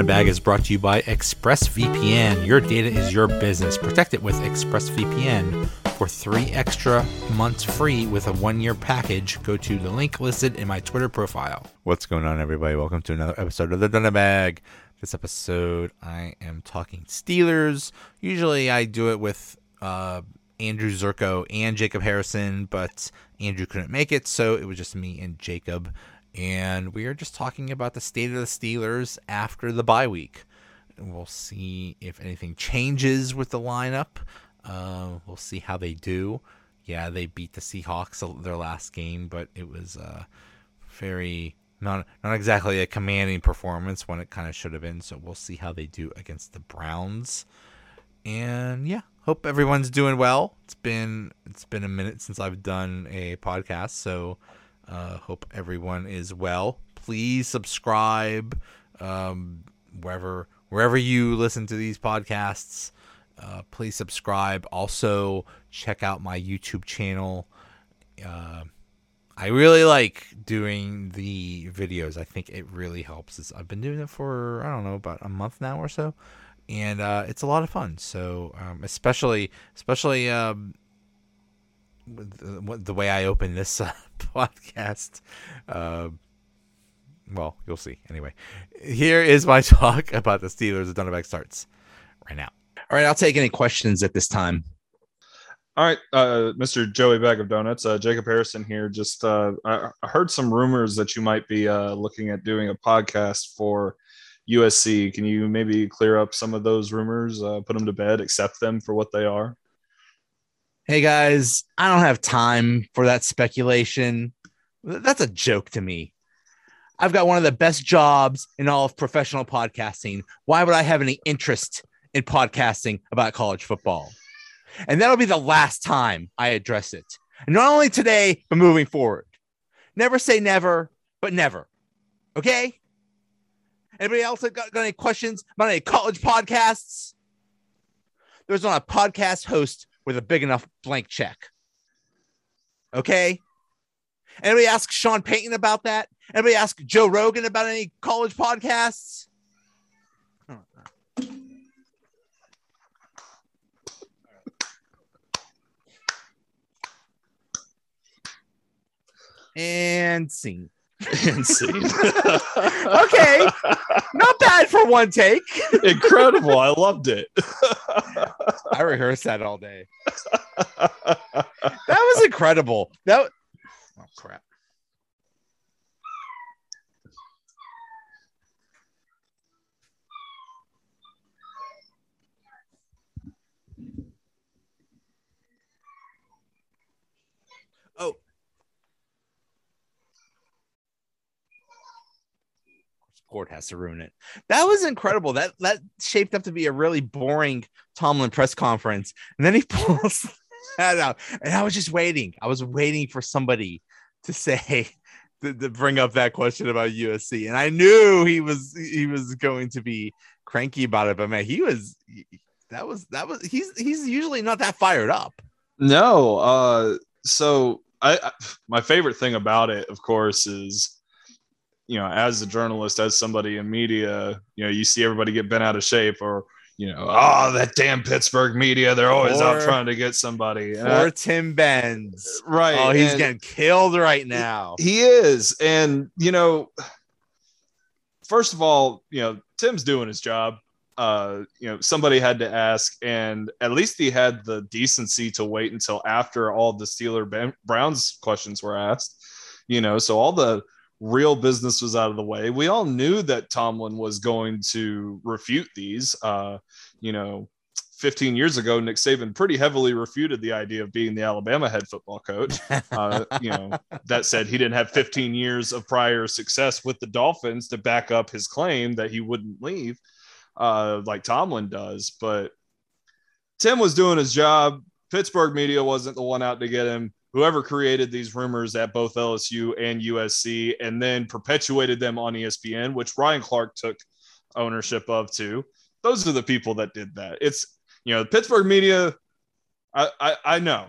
Donut Bag is brought to you by ExpressVPN. Your data is your business. Protect it with ExpressVPN. For three extra months free with a one year package, go to the link listed in my Twitter profile. What's going on, everybody? Welcome to another episode of the Donut Bag. This episode, I am talking Steelers. Usually, I do it with uh, Andrew Zerko and Jacob Harrison, but Andrew couldn't make it, so it was just me and Jacob and we are just talking about the state of the Steelers after the bye week. We'll see if anything changes with the lineup. Uh, we'll see how they do. Yeah, they beat the Seahawks their last game, but it was uh, very not not exactly a commanding performance when it kind of should have been. So we'll see how they do against the Browns. And yeah, hope everyone's doing well. It's been it's been a minute since I've done a podcast, so uh, hope everyone is well. Please subscribe um, wherever wherever you listen to these podcasts. Uh, please subscribe. Also, check out my YouTube channel. Uh, I really like doing the videos. I think it really helps. It's, I've been doing it for I don't know about a month now or so, and uh, it's a lot of fun. So um, especially especially um, the, the, way I open this uh, podcast. Uh, well, you'll see. Anyway, here is my talk about the Steelers. The Donut starts right now. All right, I'll take any questions at this time. All right, uh, Mr. Joey Bag of Donuts, uh, Jacob Harrison here. Just uh, I heard some rumors that you might be uh, looking at doing a podcast for USC. Can you maybe clear up some of those rumors, uh, put them to bed, accept them for what they are? Hey guys, I don't have time for that speculation. That's a joke to me. I've got one of the best jobs in all of professional podcasting. Why would I have any interest in podcasting about college football? And that'll be the last time I address it. And not only today, but moving forward. Never say never, but never. Okay? Anybody else got, got any questions about any college podcasts? There's not a podcast host with a big enough blank check. Okay. Anybody ask Sean Payton about that? Anybody ask Joe Rogan about any college podcasts? And scene. Insane. okay. Not bad for one take. Incredible. I loved it. I rehearsed that all day. that was incredible. That oh crap. Court has to ruin it. That was incredible. That that shaped up to be a really boring Tomlin press conference, and then he pulls that out, and I was just waiting. I was waiting for somebody to say to, to bring up that question about USC, and I knew he was he was going to be cranky about it. But man, he was that was that was he's he's usually not that fired up. No, uh, so I, I my favorite thing about it, of course, is you know, as a journalist, as somebody in media, you know, you see everybody get bent out of shape or, you know, oh, that damn Pittsburgh media, they're always out trying to get somebody. Or Tim Benz. Right. Oh, he's getting killed right now. He is. And, you know, first of all, you know, Tim's doing his job. Uh, you know, somebody had to ask, and at least he had the decency to wait until after all the Steeler Browns questions were asked. You know, so all the real business was out of the way. We all knew that Tomlin was going to refute these. Uh, you know, 15 years ago, Nick Saban pretty heavily refuted the idea of being the Alabama head football coach. Uh, you know, that said, he didn't have 15 years of prior success with the Dolphins to back up his claim that he wouldn't leave, uh, like Tomlin does. But Tim was doing his job. Pittsburgh media wasn't the one out to get him whoever created these rumors at both LSU and USC and then perpetuated them on ESPN, which Ryan Clark took ownership of too. Those are the people that did that. It's, you know, the Pittsburgh media. I, I, I know.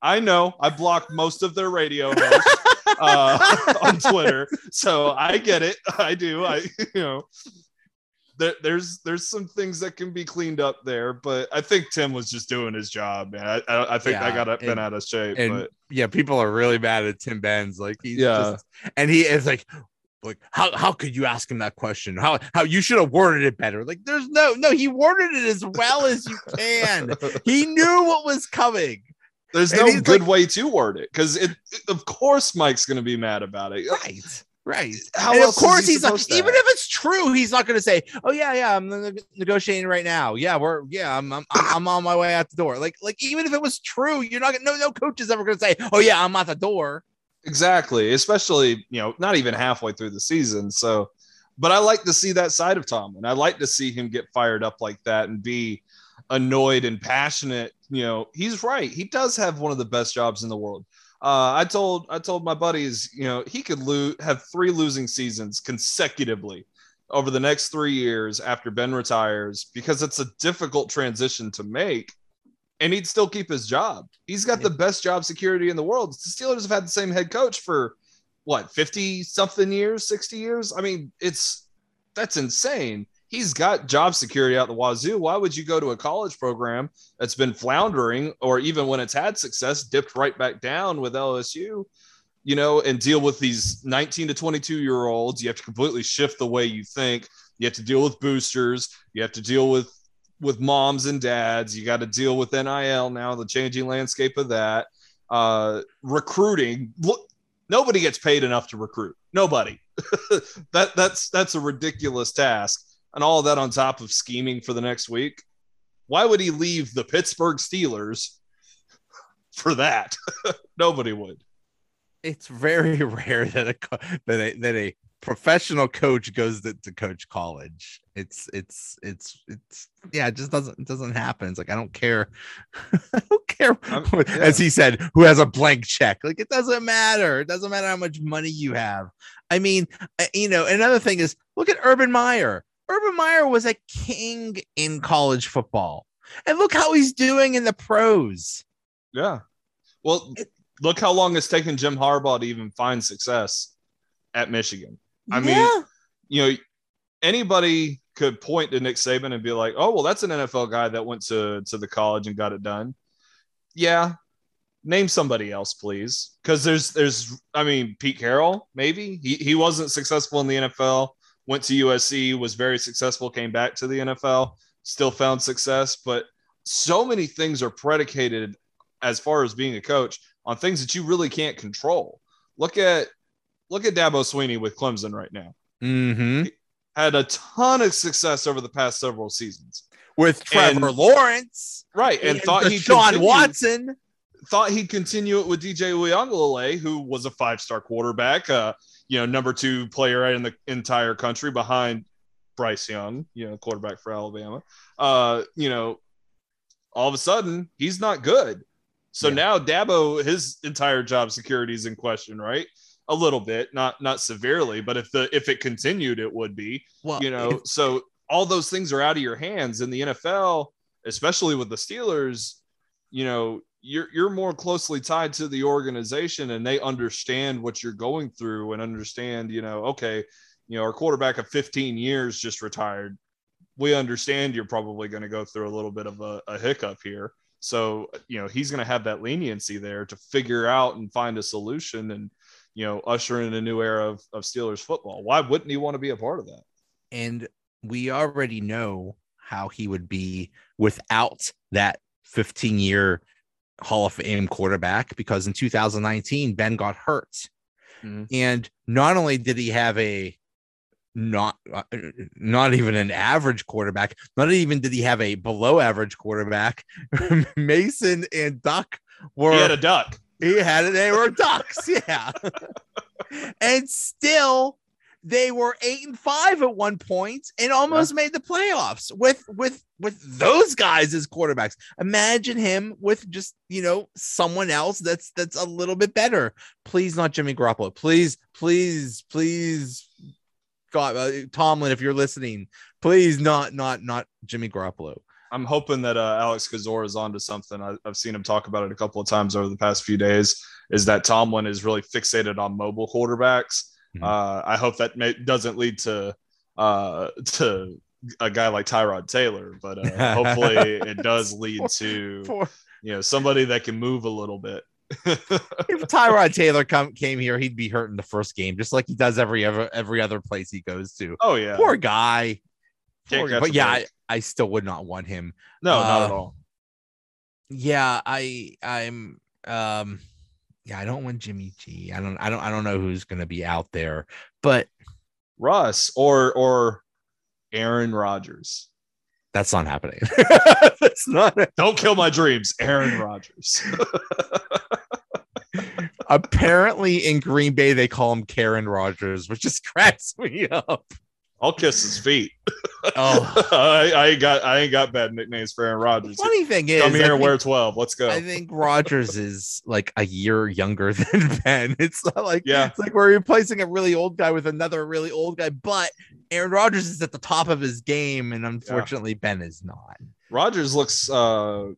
I know. I blocked most of their radio hosts uh, on Twitter. So I get it. I do. I, you know, there, there's there's some things that can be cleaned up there, but I think Tim was just doing his job, man. I, I, I think Yeah, I got been and- out of shape, but yeah, people are really mad at Tim Benz. Like he's Yeah. just, and he is like, like how how could you ask him that question? How how you should have worded it better? Like there's no no, he worded it as well as you can. he knew what was coming. there's and no good like- way to word it because it, it- of course Mike's gonna be mad about it. Right. Right. How and of course he he's not, to even if it's true, he's not going to say, "Oh yeah, yeah, I'm negotiating right now. Yeah, we're yeah, I'm I'm, I'm on my way out the door." Like like even if it was true, you're not gonna no no coach is ever going to say, "Oh yeah, I'm at the door." Exactly, especially you know not even halfway through the season. So, but I like to see that side of Tomlin. I like to see him get fired up like that and be annoyed and passionate. You know, he's right. He does have one of the best jobs in the world. Uh, I told I told my buddies, you know, he could lose have three losing seasons consecutively over the next three years after Ben retires because it's a difficult transition to make and he'd still keep his job. He's got the best job security in the world. The Steelers have had the same head coach for what 50 something years, 60 years. I mean, it's that's insane. He's got job security out the wazoo. Why would you go to a college program that's been floundering, or even when it's had success, dipped right back down with LSU, you know, and deal with these 19 to 22 year olds? You have to completely shift the way you think. You have to deal with boosters. You have to deal with with moms and dads. You got to deal with NIL now, the changing landscape of that. Uh, recruiting. Look, nobody gets paid enough to recruit. Nobody. that that's that's a ridiculous task. And all of that on top of scheming for the next week. Why would he leave the Pittsburgh Steelers for that? Nobody would. It's very rare that a co- that a, that a professional coach goes to, to coach college. It's it's it's it's yeah, it just doesn't it doesn't happen. It's like I don't care. I don't care. Yeah. As he said, who has a blank check? Like it doesn't matter. It doesn't matter how much money you have. I mean, you know, another thing is look at Urban Meyer. Urban Meyer was a king in college football. And look how he's doing in the pros. Yeah. Well, look how long it's taken Jim Harbaugh to even find success at Michigan. I mean, you know, anybody could point to Nick Saban and be like, "Oh, well, that's an NFL guy that went to to the college and got it done." Yeah, name somebody else, please, because there's there's I mean Pete Carroll maybe he he wasn't successful in the NFL, went to USC, was very successful, came back to the NFL, still found success, but so many things are predicated as far as being a coach on things that you really can't control. Look at look at Dabo Swinney with Clemson right now Mm-hmm. had a ton of success over the past several seasons. With Trevor And- Lawrence Right. And, thought he Sean Watson. Thought he'd continue it with DJ Uiagalelei, who was a five-star quarterback, uh, you know, number two player in the entire country behind Bryce Young, you know, quarterback for Alabama. Uh, you know, all of a sudden he's not good. So Yeah. now Dabo, his entire job security is in question, right? A little bit, not not severely, but if the if it continued, it would be. Well, you know so all those things are out of your hands in the NFL especially with the Steelers you know you're you're more closely tied to the organization and they understand what you're going through and understand you know okay you know our quarterback of 15 years just retired. We understand you're probably going to go through a little bit of a, a hiccup here. So you know he's going to have that leniency there to figure out and find a solution and you know usher in a new era of, of Steelers football. Why wouldn't he want to be a part of that? And we already know how he would be without that 15 year Hall of Fame quarterback because in 2019 Ben got hurt. Mhm. And not only did he have a not uh, not even an average quarterback, not even did he have a below average quarterback. Mason and Duck were he had a duck he had it. They were ducks, yeah. and still, they were eight and five at one point, and almost made the playoffs with with with those guys as quarterbacks. Imagine him with just you know someone else that's that's a little bit better. Please, not Jimmy Garoppolo. Please, please, please, God, uh, Tomlin, if you're listening, please, not not not Jimmy Garoppolo. I'm hoping that uh, Alex Kozora is onto something. I, I've seen him talk about it a couple of times over the past few days. Is that Tomlin is really fixated on mobile quarterbacks? Mhm. Uh, I hope that may, doesn't lead to uh, to a guy like Tyrod Taylor, but uh, hopefully it does lead to Poor- you know somebody that can move a little bit. if Tyrod Taylor come came here, he'd be hurt in the first game, just like he does every ever every other place he goes to. oh yeah, Poor guy. Poor- catch but yeah, I. I still would not want him. no, not at uh, all. Yeah, I I'm um yeah, I don't want Jimmy G. I don't I don't I don't know who's gonna be out there, but Russ or or Aaron Rodgers. that's not happening. that's not Don't kill my dreams, Aaron Rodgers. apparently in Green Bay they call him Karen Rogers, which just cracks me up. I'll kiss his feet. Oh. I, I ain't got I ain't got bad nicknames for Aaron Rodgers. Funny thing is, Come I here, think- wear twelve. Let's go. I think Rodgers is like a year younger than Ben. It's like Yeah. it's like we're replacing a really old guy with another really old guy, but Aaron Rodgers is at the top of his game, and unfortunately, Ben is not. Rodgers looks uh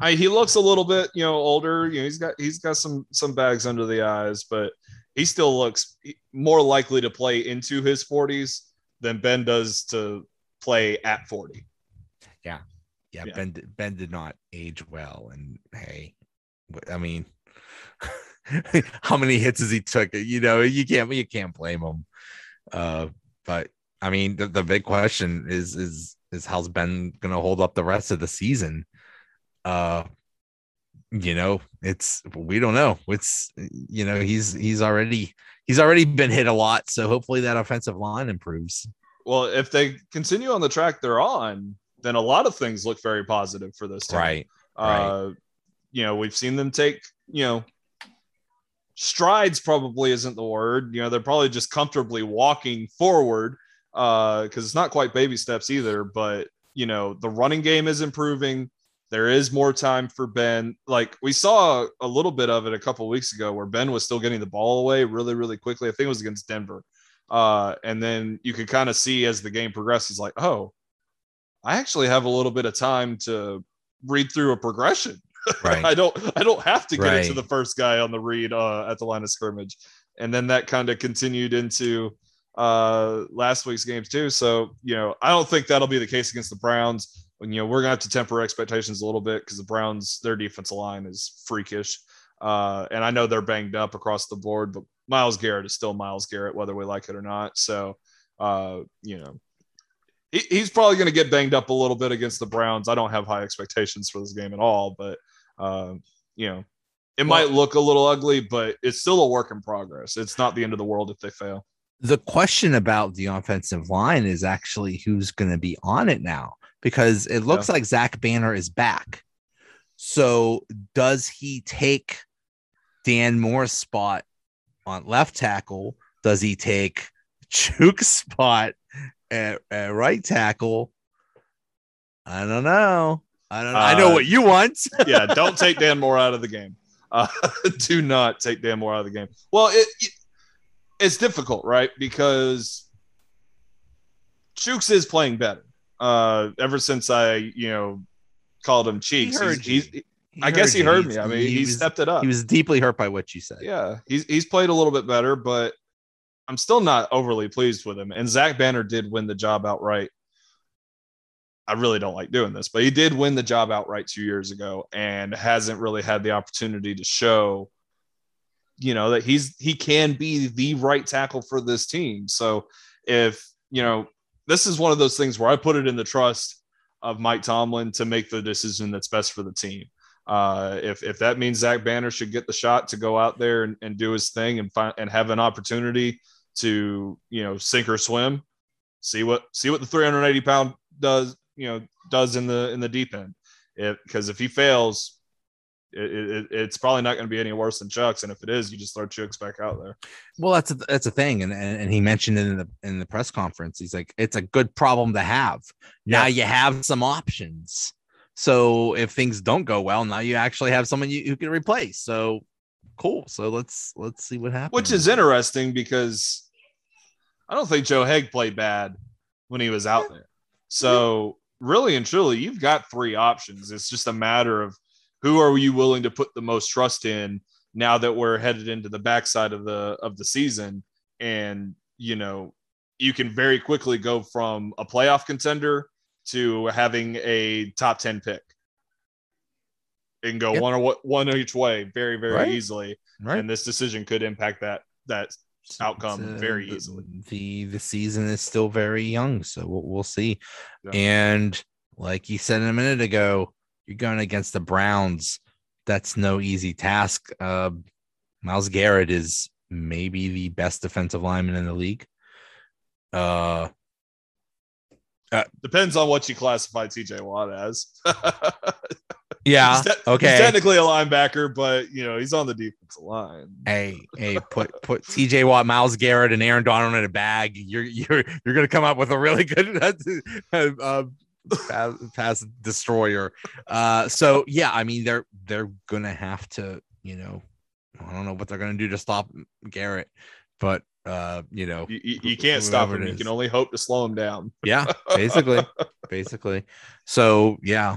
I, he looks a little bit, you know, older. You know, he's got he's got some some bags under the eyes, but he still looks more likely to play into his 40s than Ben does to play at 40. Yeah, Yeah. Ben did- Ben did not age well, and hey, I mean, how many hits has he took? You know, you can't you can't blame him. Uh, but I mean, the, the big question is is is how's Ben gonna hold up the rest of the season? Uh, you know, it's we don't know. It's you know he's he's already he's already been hit a lot, so hopefully that offensive line improves. Well, if they continue on the track they're on, then a lot of things look very positive for this team. Right. Uh, you know, we've seen them take, you know, strides probably isn't the word. You know, they're probably just comfortably walking forward uh, because it's not quite baby steps either. But, you know, the running game is improving. There is more time for Ben. Like we saw a little bit of it a couple weeks ago where Ben was still getting the ball away really, really quickly. I think it was against Denver. Uh, and then you could kind of see as the game progresses, like, oh, I actually have a little bit of time to read through a progression. Right. I don't I don't have to get it to the first guy on the read uh, at the line of scrimmage. And then that kind of continued into uh last week's games too. So, you know, I don't think that'll be the case against the Browns. You know, we're gonna have to temper expectations a little bit because the Browns, their defensive line is freakish. Uh, and I know they're banged up across the board, but Myles Garrett is still Myles Garrett, whether we like it or not. So, uh, you know, he, he's probably going to get banged up a little bit against the Browns. I don't have high expectations for this game at all, but um, you know, it Well- might look a little ugly, but it's still a work in progress. It's not the end of the world if they fail. the question about the offensive line is actually who's going to be on it now because it looks like Zach Banner is back. So does he take Dan Moore's spot on left tackle? Does he take Chuke's spot at, at right tackle? I don't know. I don't. I know Uh, what you want. yeah, don't take Dan Moore out of the game. Uh, do not take Dan Moore out of the game. Well, it, it- it's difficult, right? Because Chuks is playing better. Uh, ever since I, you know, called him Cheeks, heard he's, he's, He I guess he heard me. I mean, he, was, stepped it up. he was deeply hurt by what you said. yeah, he's he's played a little bit better, but I'm still not overly pleased with him. And Zach Banner did win the job outright. I really don't like doing this, but he did win the job outright two years ago and hasn't really had the opportunity to show, you know, that he's he can be the right tackle for this team. So if you know, this is one of those things where I put it in the trust of Mike Tomlin to make the decision that's best for the team. Uh, if if that means Zach Banner should get the shot to go out there and, and do his thing and find and have an opportunity to you know sink or swim, see what see what the 380 pound does you know does in the in the deep end. If because if he fails, it, it, it's probably not going to be any worse than Chuks, and if it is, you just throw Chuks back out there. Well, that's a, that's a thing, and, and and he mentioned it in the in the press conference. He's like, it's a good problem to have. Now you have some options. So if things don't go well, now you actually have someone you, you can replace. So cool. So let's let's see what happens. which is interesting because I don't think Joe Haeg played bad when he was out there. So really and truly, you've got three options. It's just a matter of who are you willing to put the most trust in now that we're headed into the backside of the of the season, and you know you can very quickly go from a playoff contender to having a top 10 pick. and go Yep. one or one each way very, very Right. easily. Right. And this decision could impact that that outcome It's, very easily. The the season is still very young, so we'll, we'll see. Yeah. And like you said a minute ago, you're going against the Browns. That's no easy task. Uh, Myles Garrett is maybe the best defensive lineman in the league. Uh, Depends on what you classify TJ Watt as. yeah, He's te- okay. He's technically a linebacker, but you know, he's on the defensive line. hey, hey, put put TJ Watt, Myles Garrett, and Aaron Donald in a bag. You're you're you're gonna come up with a really good uh, pass, pass destroyer. Uh, so yeah, I mean they're they're gonna have to, you know, I don't know what they're gonna do to stop Garrett, but uh, you know, You, you, can't stop him. You can only hope to slow him down. yeah, basically, basically. So yeah,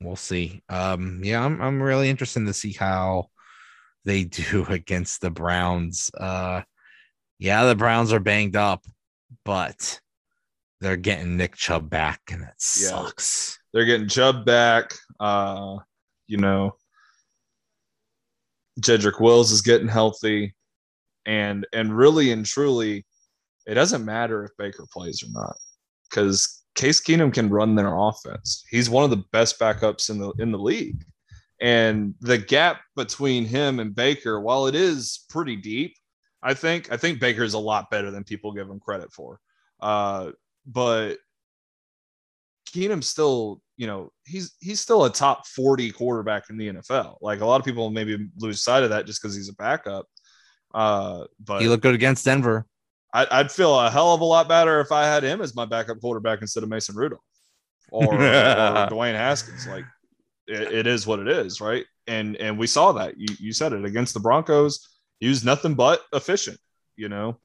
we'll see. Um, yeah, I'm I'm really interested to see how they do against the Browns. Uh, yeah, the Browns are banged up, but they're getting Nick Chubb back, and that Yeah. sucks. They're getting Chubb back. Uh, you know, Jedrick Wills is getting healthy, and and really and truly, it doesn't matter if Baker plays or not, because Case Keenum can run their offense. He's one of the best backups in the in the league, and the gap between him and Baker, while it is pretty deep, I think I think Baker is a lot better than people give him credit for. Uh, but Keenum's still, you know, he's he's still a top 40 quarterback in the NFL. Like a lot of people maybe lose sight of that just because he's a backup. Uh, but He looked good against Denver. I, I'd feel a hell of a lot better if I had him as my backup quarterback instead of Mason Rudolph or, or Dwayne Haskins. Like it, it is what it is, right? And and we saw that you you said it against the Broncos. He was nothing but efficient. You know,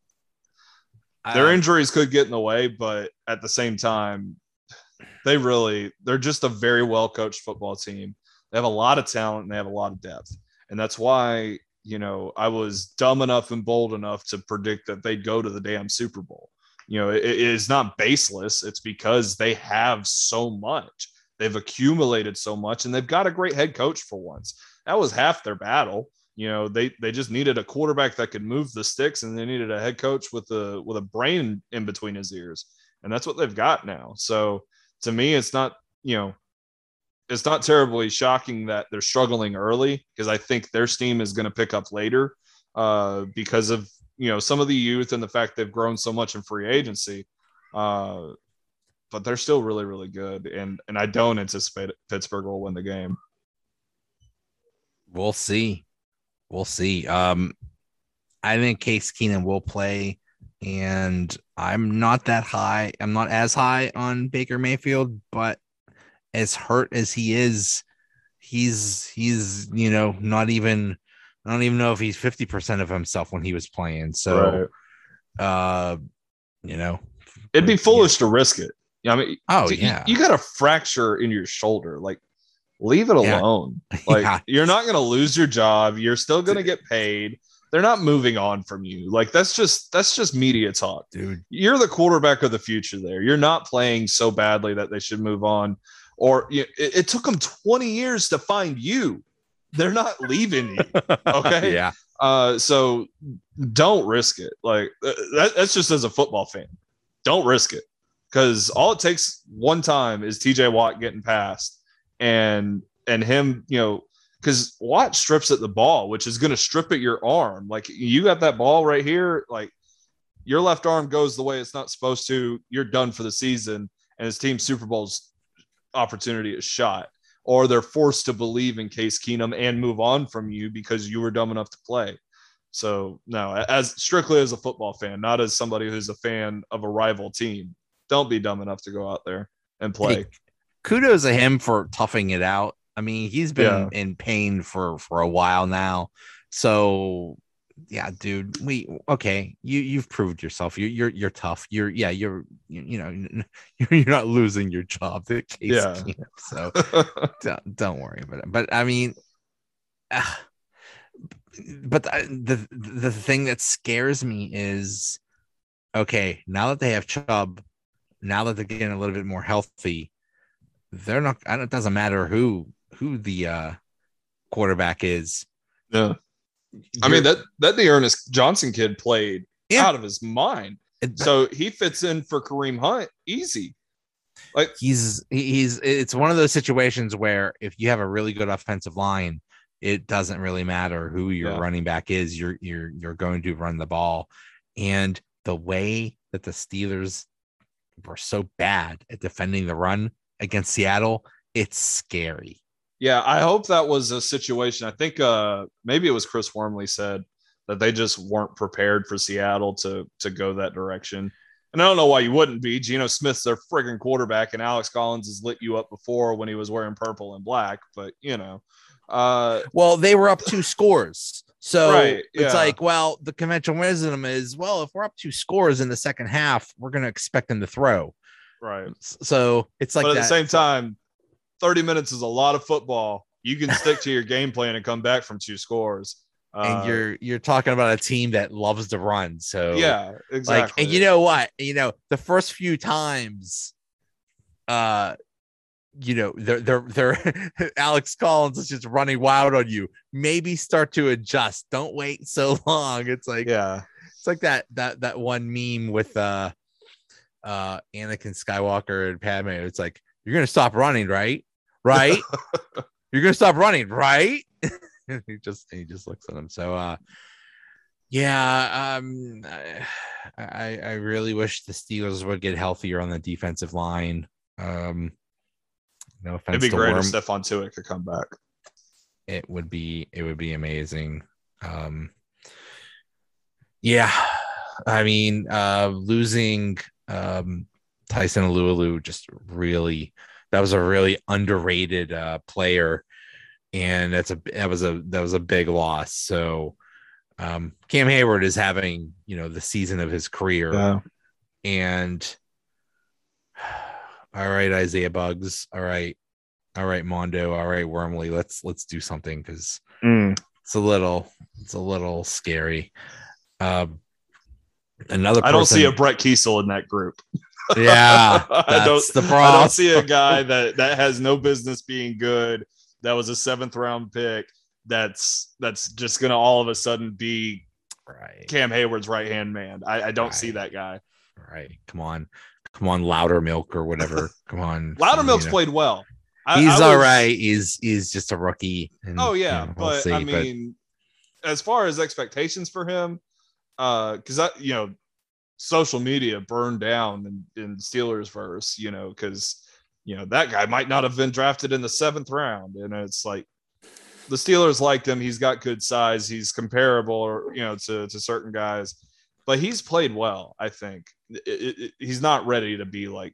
their injuries could get in the way, but at the same time, they really they're just a very well coached football team. They have a lot of talent and they have a lot of depth, and that's why you know I was dumb enough and bold enough to predict that they'd go to the damn Super Bowl. You know, it, it is not baseless. It's because they have so much. They've accumulated so much, and they've got a great head coach for once. That was half their battle you know they they just needed a quarterback that could move the sticks and they needed a head coach with a with a brain in between his ears. And that's what they've got now. So to me it's not you know it's not terribly shocking that they're struggling early because i think their steam is going to pick up later uh, because of you know some of the youth and the fact they've grown so much in free agency uh, but they're still really really good. And and i don't anticipate pittsburgh will win the game. We'll see. We'll see. Um, I think Case Keenum will play, and I'm not that high. I'm not as high on Baker Mayfield, but as hurt as he is, he's he's you know not even. I don't even know if he's fifty percent of himself when he was playing. So, uh, you know, It'd be Yeah. foolish to risk it. I mean, oh yeah, you, got a fracture in your shoulder. Like, leave it Yeah. alone. Like, Yeah. you're not going to lose your job. You're still going to get paid. They're not moving on from you. Like, that's just that's just media talk. dude. You're the quarterback of the future. There, you're not playing so badly that they should move on. Or you it, it took them 20 years to find you. They're not leaving you. Okay. yeah, Uh, so don't risk it. Like uh, that, that's just as a football fan. Don't risk it because all it takes one time is TJ Watt getting past and and him, you know, because Watt strips at the ball, which is going to strip at your arm. Like you got that ball right here, like your left arm goes the way it's not supposed to. You're done for the season, and his team Super Bowl's opportunity is shot or they're forced to believe in Case Keenum and move on from you because you were dumb enough to play. So no, as strictly as a football fan, not as somebody who's a fan of a rival team. Don't be dumb enough to go out there and play. Hey, kudos to him for toughing it out. I mean, he's been in pain for for a while now. So yeah, dude, we okay. You you've proved yourself. You're you're you're tough. You're yeah. You're you, you know you're, you're not losing your job. The case Yeah. So don't, don't worry about it. But I mean, ah, but the, the the thing that scares me is okay, now that they have Chubb, now that they're getting a little bit more healthy, they're not. I don't, it doesn't matter who who the uh, quarterback is. Yeah. I mean that that the Ernest Johnson kid played Yeah. out of his mind. It- So he fits in for Kareem Hunt easy. Like he's he's it's one of those situations where if you have a really good offensive line, it doesn't really matter who your Yeah. running back is. You're you're you're going to run the ball, and the way that the Steelers were so bad at defending the run against Seattle, it's scary. Yeah, I hope that was a situation. I think uh maybe it was Chris Wormley said that they just weren't prepared for Seattle to to go that direction. And I don't know why you wouldn't be. Geno Smith's their friggin' quarterback, and Alex Collins has lit you up before when he was wearing purple and black. But you know, uh, Well, they were up two scores. So Right, it's yeah. like, well, the conventional wisdom is, well, if we're up two scores in the second half, we're going to expect them to throw. Right. So it's like but at that. the same time, 30 minutes is a lot of football. You can stick to your game plan and come back from two scores. and Uh, you're you're talking about a team that loves to run. So yeah, exactly. like, and you know what? You know, the first few times, uh, you know, they're they're they're Alex Collins is just running wild on you. Maybe start to adjust. Don't wait so long. It's like yeah, it's like that that that one meme with uh uh Anakin Skywalker and Padme. It's like you're gonna stop running, right? Right? you're gonna stop running, right? and he just he just looks at him. So uh yeah, um I I really wish the Steelers would get healthier on the defensive line. Um no offense it'd be great Worm, if Stephon Tuitt could come back. it would be it would be amazing um yeah i mean uh losing um tyson Alualu just really that was a really underrated uh player and that's a that was a that was a big loss so um cam hayward is having you know the season of his career Yeah, and all right, Isaiah Buggs. All right. All right, Mondeaux. All right, Wormley. Let's let's do something because it's a little it's a little scary. Um another person, I don't see a Brett Keisel in that group. yeah. I don't. That's the I don't see a guy that that has no business being good. That was a seventh round pick. That's that's just gonna all of a sudden be right. Cam Hayward's right hand man. I, I don't see that guy. Right. Come on. Come on, Loudermilk or whatever. Come on. Loudermilk's you know. played well. I- He's I all was- right. He's he's just a rookie. and, Oh you yeah, know, we'll but see, I mean, as far as expectations for him, uh, because I, you know, social media burned down in, in Steelers verse, you know, because you know that guy might not have been drafted in the seventh round, and it's like the Steelers liked him. He's got good size. He's comparable, or you know, to to certain guys, but he's played well. I think It- it- it- he's not ready to be like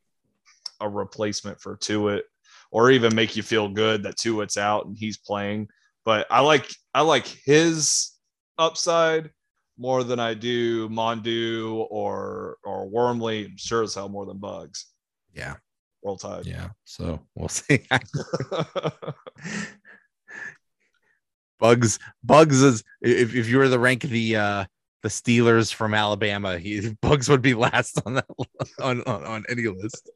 a replacement for Tuitt or even make you feel good that Tuitt's out and he's playing. But I like I like his upside more than I do Mondeaux or or Wormley. I'm sure as hell more than Buggs. yeah, Roll Tide. yeah. So we'll see. Buggs Buggs is if, if you were to rank the uh the Steelers from Alabama, he Buggs would be last on that on on, on any list.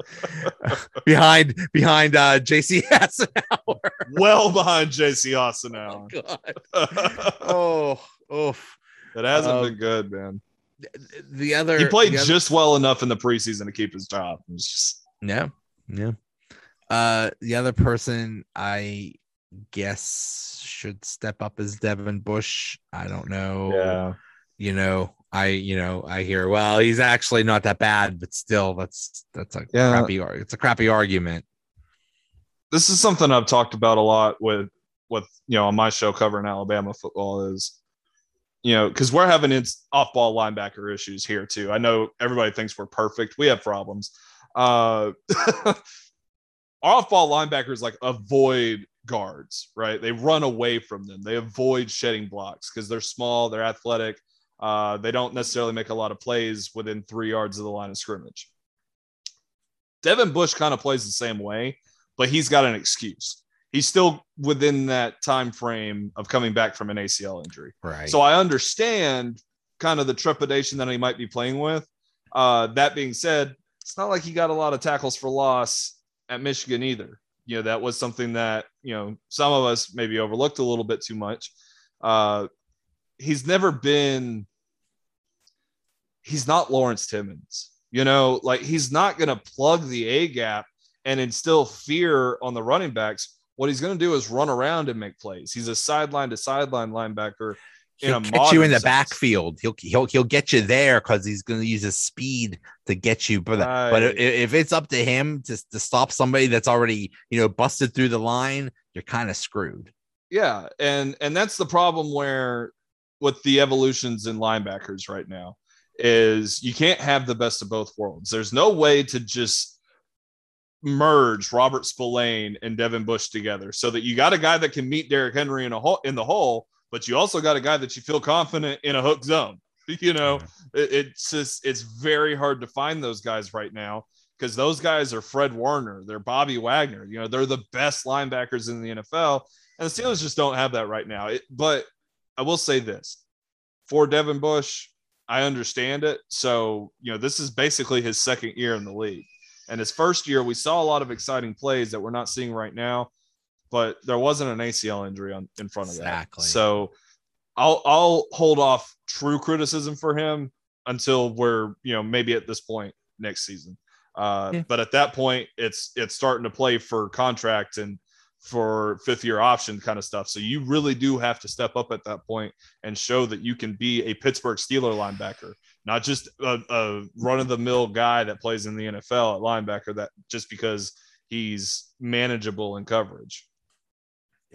behind behind uh JC Hassenauer. well behind JC Austin now. God. Oh, oh. hasn't Um, been good, man. The other He played other- just well enough in the preseason to keep his job. Just Yeah, yeah. Uh, the other person I guess should step up is Devin Bush. I don't know. yeah. You know, I you know I hear well he's actually not that bad, but still that's that's a Yeah. crappy it's a crappy argument. this is something I've talked about a lot with with you know on my show covering Alabama football is you know because we're having ins- off-ball linebacker issues here too. I know everybody thinks we're perfect. We have problems. Uh, our off-ball linebackers like avoid guards, right? They run away from them. They avoid shedding blocks because they're small, they're athletic. Uh, they don't necessarily make a lot of plays within three yards of the line of scrimmage. Devin Bush kind of plays the same way, but he's got an excuse. He's still within that time frame of coming back from an ACL injury. Right. So I understand kind of the trepidation that he might be playing with. Uh, that being said, it's not like he got a lot of tackles for loss at Michigan either. You know, that was something that, you know, some of us maybe overlooked a little bit too much. Uh, he's never been, he's not Lawrence Timmons. You know, like he's not going to plug the A gap and instill fear on the running backs. What he's going to do is run around and make plays. He's a sideline to sideline linebacker he'll catch you in the sense. backfield. He'll he'll he'll get you there because he's going to use his speed to get you. But right. but if it's up to him to to stop somebody that's already you know busted through the line, you're kind of screwed. Yeah, and and that's the problem where with the evolutions in linebackers right now is you can't have the best of both worlds. There's no way to just merge Robert Spillane and Devin Bush together so that you got a guy that can meet Derrick Henry in a hole in the hole but you also got a guy that you feel confident in a hook zone. You know, it, it's just it's very hard to find those guys right now because those guys are Fred Warner, they're Bobby Wagner. You know, they're the best linebackers in the NFL, and the Steelers just don't have that right now. It, but I will say this for Devin Bush, I understand it. So, you know, this is basically his second year in the league. And his first year, we saw a lot of exciting plays that we're not seeing right now but there wasn't an ACL injury on in front of exactly. that. So I'll I'll hold off true criticism for him until we're you know maybe at this point next season. Uh, yeah. But at that point, it's it's starting to play for contract and for fifth year option kind of stuff. So you really do have to step up at that point and show that you can be a Pittsburgh Steeler linebacker, not just a, a run of the mill guy that plays in the NFL at linebacker that just because he's manageable in coverage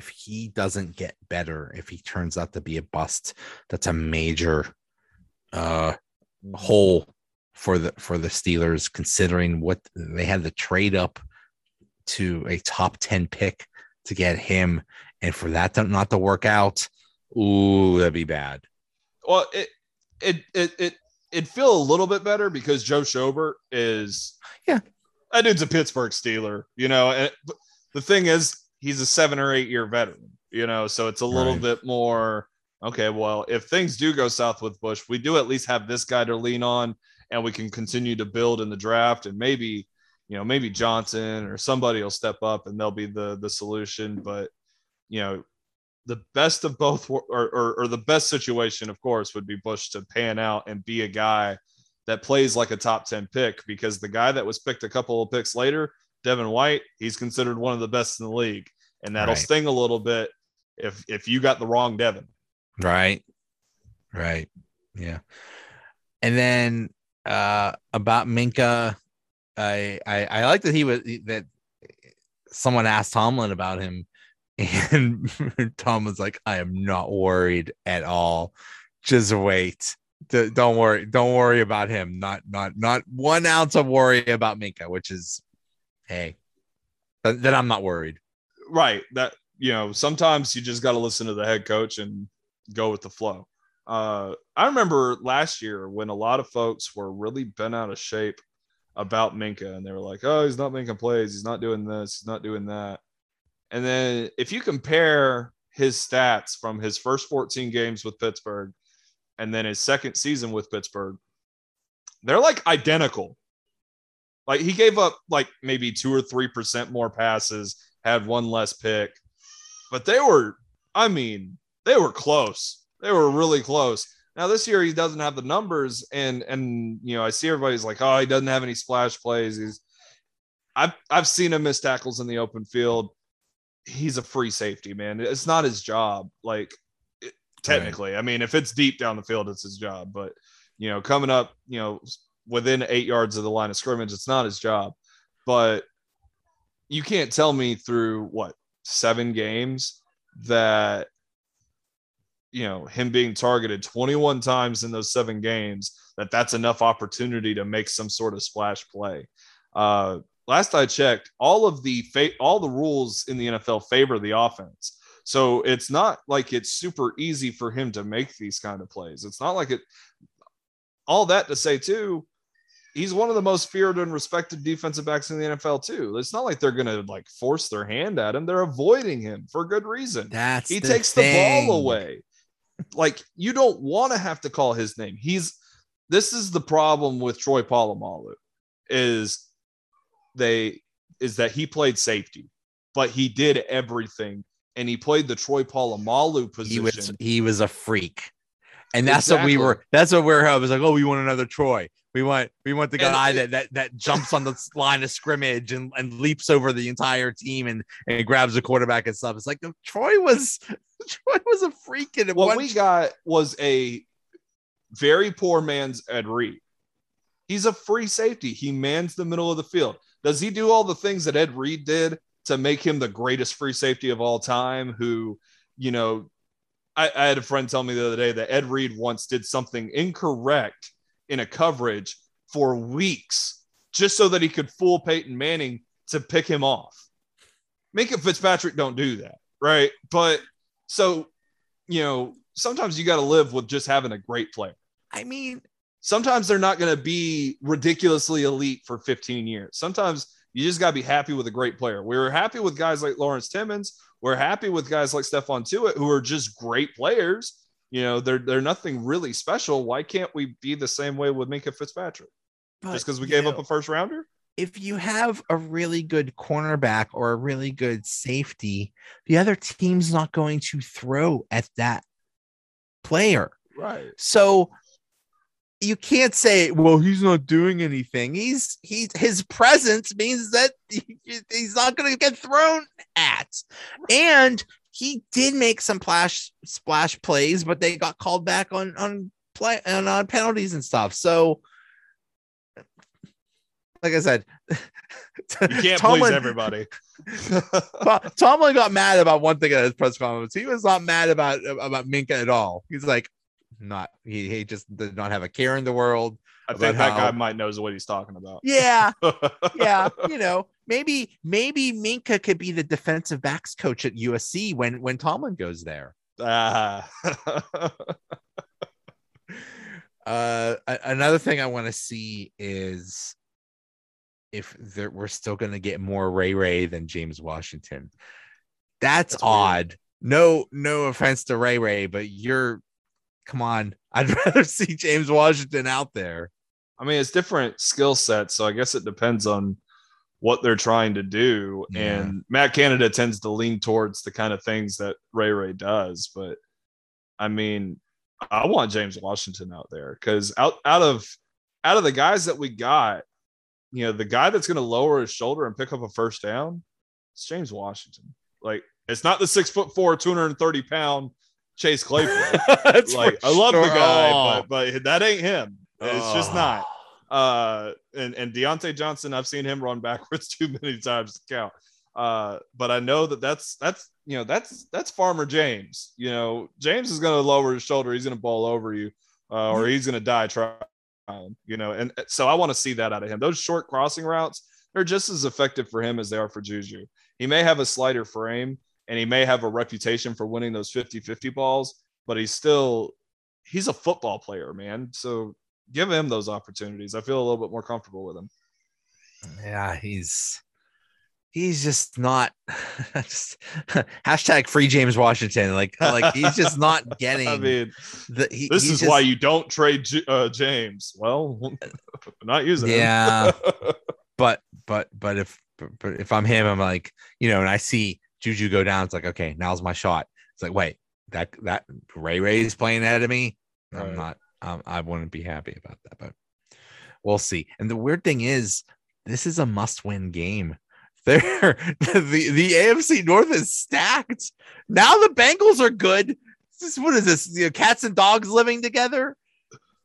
if he doesn't get better, if he turns out to be a bust, that's a major uh, hole for the for the Steelers, considering what they had to trade up to a top 10 pick to get him. And for that to not to work out, ooh, that'd be bad. Well, it it it it it'd feel a little bit better because Joe Schobert is yeah. That dude's a Pittsburgh Steeler, you know. And the thing is, he's a seven or eight year veteran, you know, so it's a little right. bit more okay. Well, if things do go south with Bush, we do at least have this guy to lean on, and we can continue to build in the draft, and maybe you know maybe Johnson or somebody will step up and they'll be the the solution. But you know, the best of both or, or, or the best situation, of course, would be Bush to pan out and be a guy that plays like a top 10 pick because the guy that was picked a couple of picks later Devin White, he's considered one of the best in the league, and that'll right. sting a little bit if if you got the wrong Devin. Right. Right. Yeah. And then uh about Minkah, I I, I like that he was that someone asked Tomlin about him, and Tom was like, "I am not worried at all. Just wait." don't worry don't worry about him not not not one ounce of worry about Minkah, which is hey, then I'm not worried. Right. That you know, sometimes you just got to listen to the head coach and go with the flow. Uh, I remember last year when a lot of folks were really bent out of shape about Minkah and they were like, "Oh, he's not making plays. He's not doing this. He's not doing that." And then if you compare his stats from his first 14 games with Pittsburgh and then his second season with Pittsburgh, they're like identical. Like he gave up like maybe two or three percent more passes, had one less pick, but they were, I mean, they were close. They were really close. Now this year he doesn't have the numbers, and and you know I see everybody's like, oh, he doesn't have any splash plays. He's, I've I've seen him miss tackles in the open field. He's a free safety, man. It's not his job. Like technically, right. I mean, if it's deep down the field, it's his job. But you know, coming up, you know, within eight yards of the line of scrimmage. It's not his job, but you can't tell me through what seven games that you know him being targeted 21 times in those seven games that that's enough opportunity to make some sort of splash play. Uh, last I checked, all of the fa- all the rules in the NFL favor the offense. So it's not like it's super easy for him to make these kind of plays. It's not like it. All that to say too, he's one of the most feared and respected defensive backs in the NFL too. It's not like they're gonna like force their hand at him. They're avoiding him for good reason. That's he the takes thing. the ball away. Like you don't want to have to call his name. He's this is the problem with Troy Polamalu is they is that he played safety, but he did everything and he played the Troy Polamalu position. He was he was a freak. And that's what we were that's what we're I was like, oh, we want another Troy. We want we want the guy that that that jumps on the line of scrimmage and, and leaps over the entire team and, and grabs the quarterback and stuff. It's like Troy was Troy was a freak and what we got was a very poor man's Ed Reed. He's a free safety. He mans the middle of the field. Does he do all the things that Ed Reed did to make him the greatest free safety of all time? Who, you know, I, I had a friend tell me the other day that Ed Reed once did something incorrect in a coverage for weeks just so that he could fool Peyton Manning to pick him off. Minkah Fitzpatrick don't do that, right? But so, you know, sometimes you got to live with just having a great player. I mean, Sometimes they're not going to be ridiculously elite for 15 years. Sometimes you just got to be happy with a great player. We were happy with guys like Lawrence Timmons. We're happy with guys like Stephon Tuitt, who are just great players. You know, they're they're nothing really special. Why can't we be the same way with Minkah Fitzpatrick? but, Just because we gave know, up a first rounder? if you have a really good cornerback or a really good safety, the other team's not going to throw at that player. Right. So you can't say, well, he's not doing anything. He's he's his presence means that he- he's not going to get thrown at. And he did make some splash splash plays, but they got called back on on play and on penalties and stuff. So like I said, You can't please everybody. Tom- Tomlin got mad about one thing at his press conference. He was not mad about about Minkah at all. He's like, not he, he just did not have a care in the world. I think that how- guy might knows what he's talking about. Yeah, yeah. you know, maybe maybe Minkah could be the defensive backs coach at USC when when Tomlin goes there. Ah. Uh, another thing I want to see is if there, we're still going to get more Ray Ray than James Washington. That's, That's weird. odd. No, no offense to Ray Ray, but you're come on. I'd rather see James Washington out there. I mean, it's different skill sets, so I guess it depends on what they're trying to do. Yeah. And Matt Canada tends to lean towards the kind of things that Ray Ray does. But I mean, I want James Washington out there because out out of out of the guys that we got, you know, the guy that's going to lower his shoulder and pick up a first down, it's James Washington. Like, it's not the six foot four, two hundred and thirty pound Chase Claypool. That's like, I love the guy, Oh. but but that ain't him. It's just Oh. not. Uh, and and Diontae Johnson, I've seen him run backwards too many times to count. Uh, but I know that that's that's you know that's that's Farmer James. You know, James is going to lower his shoulder. He's going to ball over you, uh, or he's going to die trying. You know, and so I want to see that out of him. Those short crossing routes, they're just as effective for him as they are for Juju. He may have a slighter frame, and he may have a reputation for winning those 50-50 balls, but he's still he's a football player, man. So give him those opportunities. I feel a little bit more comfortable with him. Yeah, he's he's just not just, hashtag free James Washington. Like like he's just not getting I mean, the he, this is just- why you don't trade uh, James. Well, not using him. Yeah. but but but if but if I'm him, I'm like, you know, and I see Juju go down, it's like, okay, now's my shot. It's like, wait, that that Ray Ray's playing ahead of me. I'm Right. not um, I wouldn't be happy about that, but we'll see. And the weird thing is, this is a must-win game. There, the the AFC North is stacked. Now the Bengals are good. This what is this? You know, cats and dogs living together.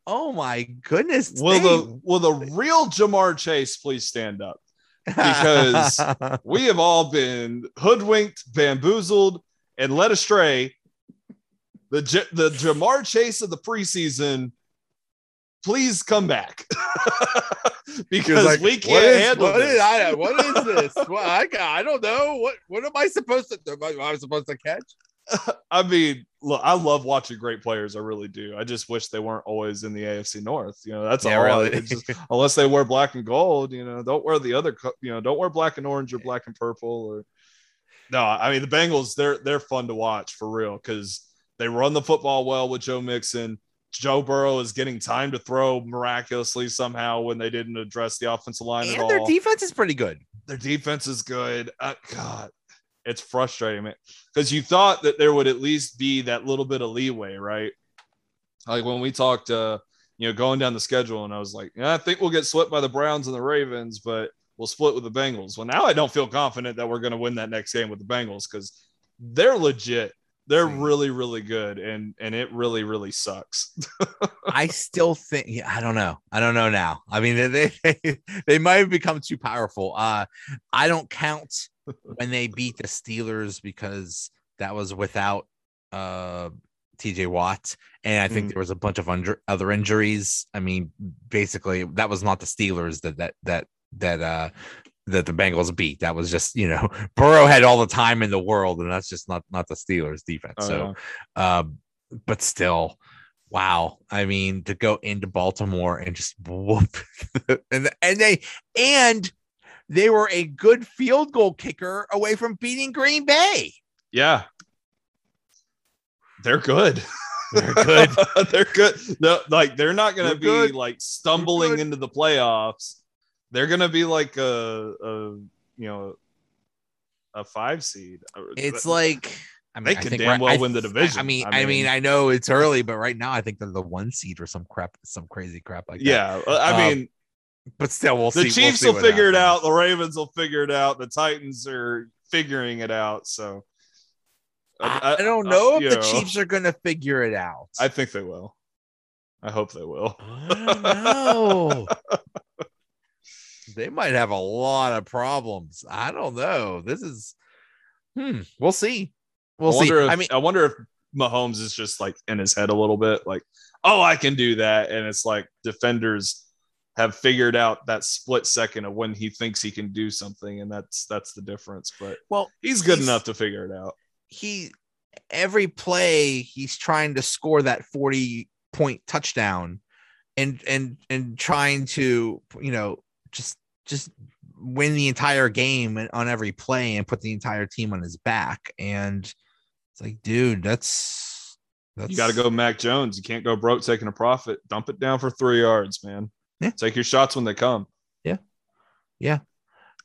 Oh my goodness! will the will the real Ja'Marr Chase please stand up? Because- We have all been hoodwinked, bamboozled, and led astray. The J- the Ja'Marr Chase of the preseason, please come back because like, we can't is- handle what this. is- I, what is this? What, I, I don't know. What what am I supposed to? Am I, am I supposed to catch? I mean, look, I love watching great players. I really do. I just wish they weren't always in the AFC North. You know, that's Yeah, all. really. Just- unless they wear black and gold, you know, don't wear the other. You know, don't wear black and orange or black and purple. Or no, I mean the Bengals. They're they're fun to watch for real because they run the football well with Joe Mixon. Joe Burrow is getting time to throw miraculously somehow when they didn't address the offensive line at all. their defense is pretty good. their defense is good. Uh, God, it's frustrating, man. Because you thought that there would at least be that little bit of leeway, right? Like when we talked, uh, you know, going down the schedule, and I was like, yeah, I think we'll get swept by the Browns and the Ravens, but we'll split with the Bengals. Well, now I don't feel confident that we're going to win that next game with the Bengals because they're legit. They're really, really good, and and it really, really sucks. I still think yeah, I don't know. I don't know now. I mean, they they, they might have become too powerful. Uh I don't count when they beat the Steelers because that was without uh TJ Watt. And I think Mm. there was a bunch of under, other injuries. I mean, basically that was not the Steelers that that that that uh that the Bengals beat. That was just, you know, Burrow had all the time in the world, and that's just not not the Steelers defense. Oh, so um, but still, wow. I mean, to go into Baltimore and just whoop, and and they and they were a good field goal kicker away from beating Green Bay. yeah, they're good. They're good. they're good. No, like they're not going They're to be good. like stumbling into the playoffs. They're going to be like a, a you know a five seed. It's like I mean, They I could think damn well I- win the division. I mean, I I mean, mean- I know it's early, but right now I think they're the one seed or some crap, some crazy crap like that. yeah. I Um, mean, but still, we'll see. the we'll Chiefs see will what figure it out. The Ravens will figure it out. The Titans are figuring it out. So I, I don't know uh, if the know, Chiefs are going to figure it out. I think they will. I hope they will. I don't know. they might have a lot of problems. I don't know. This is, hmm. We'll see. We'll I see. if I mean, I wonder if Mahomes is just like in his head a little bit, like, oh, I can do that, and it's like defenders have figured out that split second of when he thinks he can do something, and that's that's the difference. But well, he's good He's- enough to figure it out. he every play he's trying to score that 40 point touchdown and and and trying to you know just just win the entire game on every play and put the entire team on his back and it's like dude that's that's You got to go Mac Jones. You can't go broke taking a profit. Dump it down for three yards, man. Yeah. Take your shots when they come. Yeah. Yeah.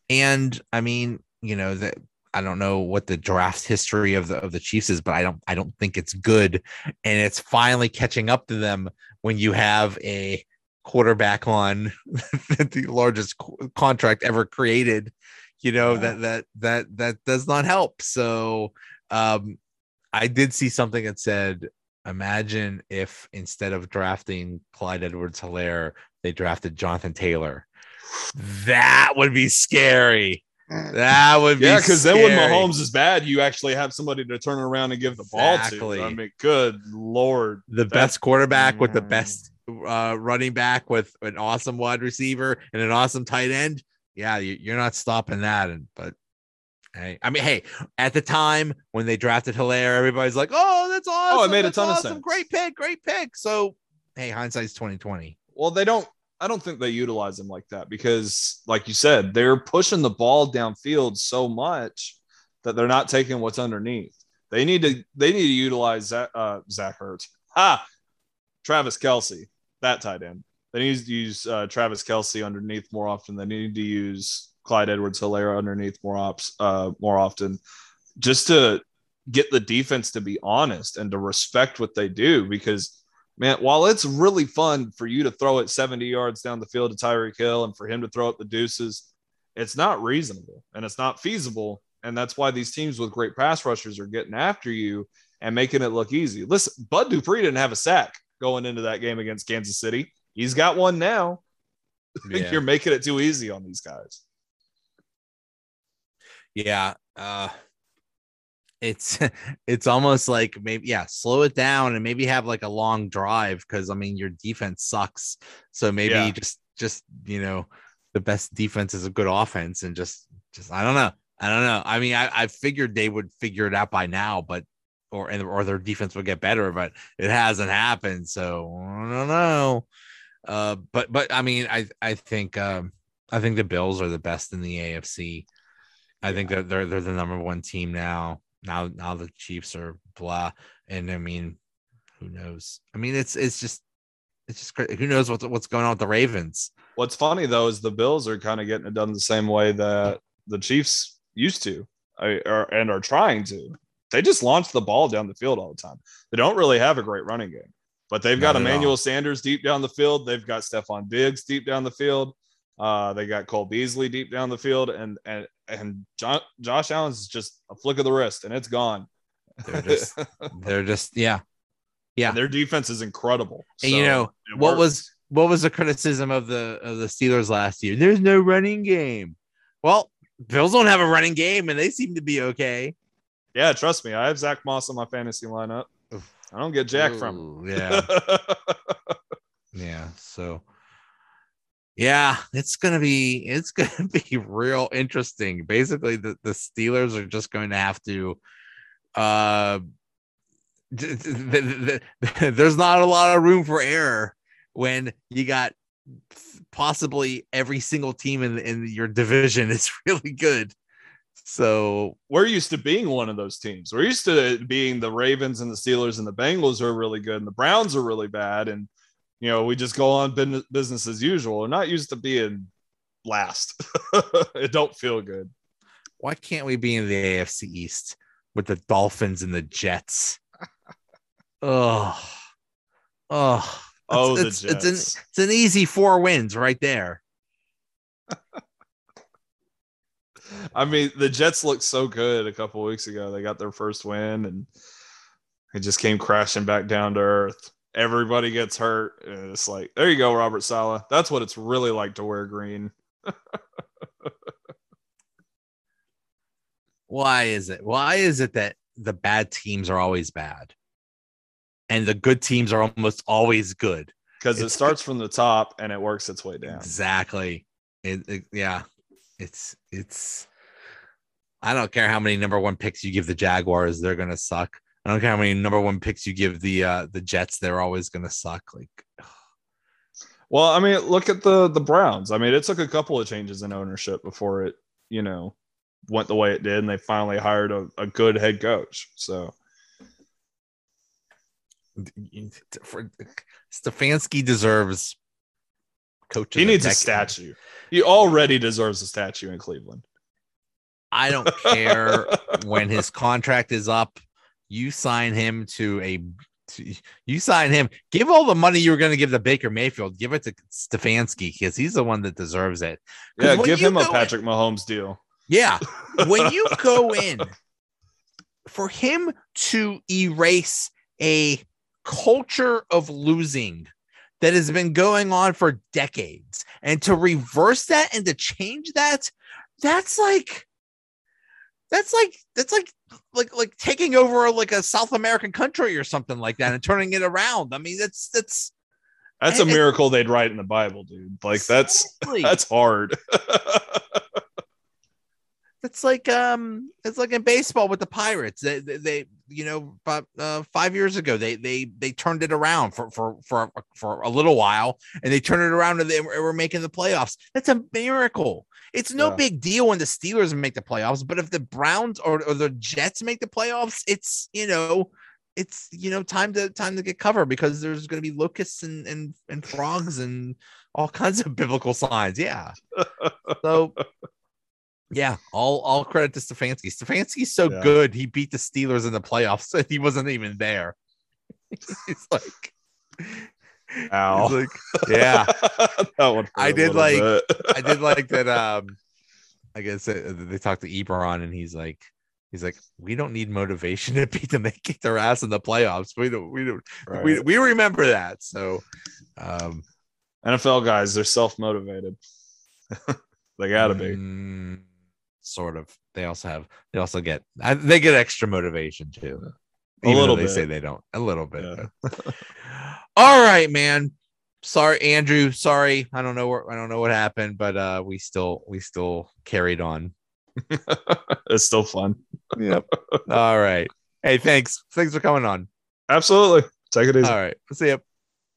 And I mean, you know that I don't know what the draft history of the of the Chiefs is, but I don't I don't think it's good, and it's finally catching up to them when you have a quarterback on the largest co- contract ever created. You know Yeah. that that that that does not help. So, um, I did see something that said, imagine if instead of drafting Clyde Edwards-Hilaire, they drafted Jonathan Taylor. That would be scary. That would be Yeah, because then when scary. Mahomes is bad, you actually have somebody to turn around and give the ball Exactly. to. I mean, good lord. the That- best quarterback with the Mm. best uh, running back with an awesome wide receiver and an awesome tight end. Yeah, you, you're not stopping that. And but hey, I mean, hey, at the time when they drafted Hilaire, everybody's like, "Oh, that's awesome! Oh, it made a that's ton of awesome. sense. Great pick, great pick." So, hey, hindsight's twenty twenty. Well, they don't. I don't think they utilize him like that because, like you said, they're pushing the ball downfield so much that they're not taking what's underneath. They need to. They need to utilize Zach, uh, Zach Ertz. Ha, Travis Kelce, that tight end. They need to use uh, Travis Kelce underneath more often. They need to use Clyde Edwards-Hilaire underneath more ops, uh, more often, just to get the defense to be honest and to respect what they do because man, while it's really fun for you to throw it 70 yards down the field to Tyreek Hill and for him to throw up the deuces, it's not reasonable and it's not feasible. And that's why these teams with great pass rushers are getting after you and making it look easy. Listen, Bud Dupree didn't have a sack going into that game against Kansas City. He's got one now. I think you're making it too easy on these guys. Yeah. Uh it's it's almost like maybe yeah, slow it down and maybe have like a long drive because I mean your defense sucks. So maybe Yeah. just just you know the best defense is a good offense and just just I don't know. I don't know. I mean I, I figured they would figure it out by now, but or and or their defense would get better, but it hasn't happened. So I don't know. Uh but but I mean I I think um I think the Bills are the best in the AFC. I think that they're they're the number one team now. Now now the Chiefs are blah, and I mean, who knows? I mean, it's it's just it's just cra- who knows what's what's going on with the Ravens. What's funny though is the Bills are kind of getting it done the same way that the Chiefs used to, are, and are trying to. They just launch the ball down the field all the time. They don't really have a great running game, but they've got Not Emmanuel. Sanders deep down the field. They've got Stefon Diggs deep down the field. Uh, they got Cole Beasley deep down the field, and and and John, Josh Allen's just a flick of the wrist, and it's gone. They're just they're just yeah. Yeah. Their defense is incredible. And you know what works. was what was the criticism of the of the Steelers last year? There's no running game. Well, Bills don't have a running game, and they seem to be okay. Yeah, trust me, I have Zach Moss on my fantasy lineup. I don't get jack from him. Yeah, yeah. So, yeah, it's gonna be it's gonna be real interesting. Basically, the the Steelers are just going to have to. Uh, there's not a lot of room for error when you got possibly every single team in in your division is really good. So We're used to being one of those teams. We're used to being the Ravens and the Steelers and the Bengals are really good and the Browns are really bad. And, you know, we just go on business as usual. We're not used to being last. it don't feel good. why can't we be in the AFC East with the Dolphins and the Jets? Oh, oh, Oh, the it's, it's an Jets. it's an easy four wins right there. I mean, the Jets looked so good a couple weeks ago. They got their first win and it just came crashing back down to earth. Everybody gets hurt. And it's like, there you go, Robert Saleh. That's what it's really like to wear green. Why is it? Why is it that the bad teams are always bad, and the good teams are almost always good? Because it starts from the top and it works its way down. Exactly. It, it- yeah. It's it's. I don't care how many number one picks you give the Jaguars; they're gonna suck. I don't care how many number one picks you give the uh the Jets; they're always gonna suck. Like, Well, I mean, look at the the Browns. I mean, it took a couple of changes in ownership before it, you know, went the way it did, and they finally hired a, a good head coach. So for, Stefanski deserves coach. he needs a statue. He already deserves a statue in Cleveland. I don't care when his contract is up. You sign him to a. To, you sign him. Give all the money you were going to give to Baker Mayfield. Give it to Stefanski because he's the one that deserves it. Yeah, give him a go in- Patrick Mahomes deal. Yeah, when you go in for him to erase a culture of losing that has been going on for decades and to reverse that and to change that that's like that's like that's like like like taking over like a south american country or something like that and turning it around i mean that's that's That's a miracle they'd write in the Bible, dude. Like that's that's hard. It's like um, it's like in baseball with the Pirates. They, they, they you know, about uh, five years ago, they they they turned it around for for for for a little while, and they turned it around, and they were, were making the playoffs. That's a miracle. It's no Yeah. big deal when the Steelers make the playoffs, but if the Browns or, or the Jets make the playoffs, it's you know, it's you know, time to time to get cover because there's going to be locusts and and and frogs and all kinds of biblical signs. Yeah. So yeah, all all credit to Stefanski. Stefanski's so Yeah. good, he beat the Steelers in the playoffs. and He wasn't even there. He's like, Ow. he's like, yeah. that one. I did like- I did like that. Um, I guess uh, they talked to Ebron, and he's like, he's like, we don't need motivation to beat them. They kicked their ass in the playoffs. We don't. We don't. Right. We, we remember that. So, um, NFL guys, they're self motivated. they gotta be. mm, sort of. They also have. They also get. I, they get extra motivation too. A Even little they bit. say they don't. A little bit. Yeah. All right, man. Sorry, Andrew. Sorry, I don't know where I don't know what happened, but uh, we still we still carried on. it's still fun. Yep. All right. Hey, thanks. Thanks for coming on. Absolutely. Take it easy. All right. See ya.